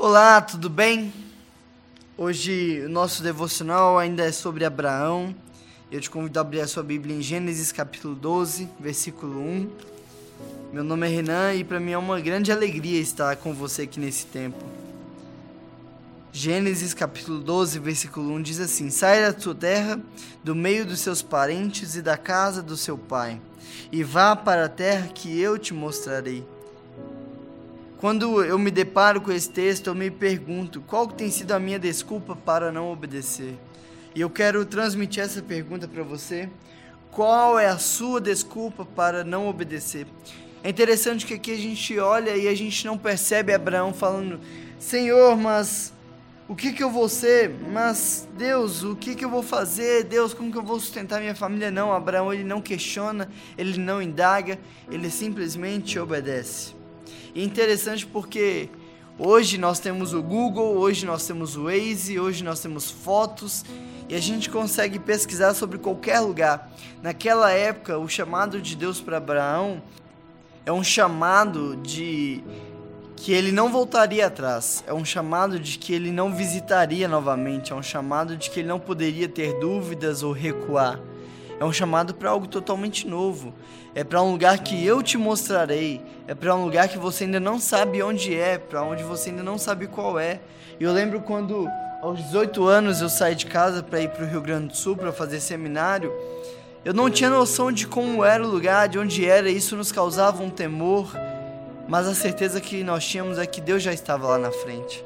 Olá, tudo bem? Hoje o nosso devocional ainda é sobre Abraão. Eu te convido a abrir a sua Bíblia em Gênesis capítulo 12, versículo 1. Meu nome é Renan e para mim é uma grande alegria estar com você aqui nesse tempo. Gênesis capítulo 12, versículo 1 diz assim: Saia da tua terra, do meio dos seus parentes e da casa do seu pai, e vá para a terra que eu te mostrarei. Quando eu me deparo com esse texto, eu me pergunto qual tem sido a minha desculpa para não obedecer. E eu quero transmitir essa pergunta para você. Qual é a sua desculpa para não obedecer? É interessante que aqui a gente olha e a gente não percebe Abraão falando: Senhor, mas o que, que eu vou ser? Mas Deus, o que, que eu vou fazer? Deus, como que eu vou sustentar minha família? Não, Abraão ele não questiona, ele não indaga, ele simplesmente obedece. Interessante porque hoje nós temos o Google, hoje nós temos o Waze, hoje nós temos fotos e a gente consegue pesquisar sobre qualquer lugar. Naquela época, o chamado de Deus para Abraão é um chamado de que ele não voltaria atrás, é um chamado de que ele não visitaria novamente, é um chamado de que ele não poderia ter dúvidas ou recuar. É um chamado para algo totalmente novo. É para um lugar que eu te mostrarei. É para um lugar que você ainda não sabe onde é, para onde você ainda não sabe qual é. E eu lembro quando aos 18 anos eu saí de casa para ir para o Rio Grande do Sul para fazer seminário. Eu não tinha noção de como era o lugar, de onde era, isso nos causava um temor, mas a certeza que nós tínhamos é que Deus já estava lá na frente.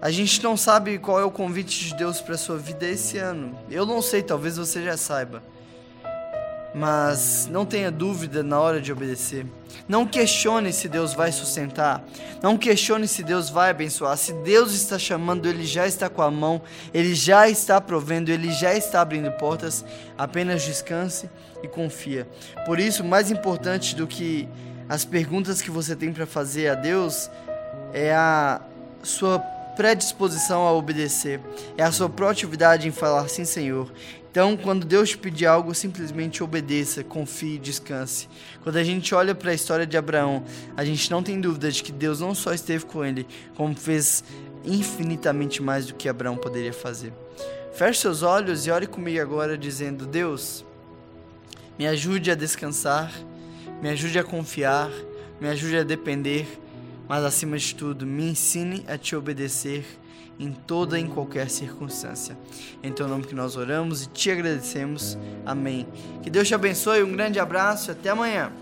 A gente não sabe qual é o convite de Deus para sua vida esse ano. Eu não sei, talvez você já saiba. Mas não tenha dúvida na hora de obedecer. Não questione se Deus vai sustentar. Não questione se Deus vai abençoar. Se Deus está chamando, Ele já está com a mão, Ele já está provendo, Ele já está abrindo portas. Apenas descanse e confia. Por isso, mais importante do que as perguntas que você tem para fazer a Deus é a sua predisposição a obedecer, é a sua proatividade em falar sim, Senhor. Então, quando Deus te pedir algo, simplesmente obedeça, confie, descanse. Quando a gente olha para a história de Abraão, a gente não tem dúvida de que Deus não só esteve com ele, como fez infinitamente mais do que Abraão poderia fazer. Feche seus olhos e ore comigo agora, dizendo: Deus, me ajude a descansar, me ajude a confiar, me ajude a depender mas acima de tudo, me ensine a te obedecer em toda e em qualquer circunstância. Em teu nome que nós oramos e te agradecemos. Amém. Que Deus te abençoe, um grande abraço e até amanhã.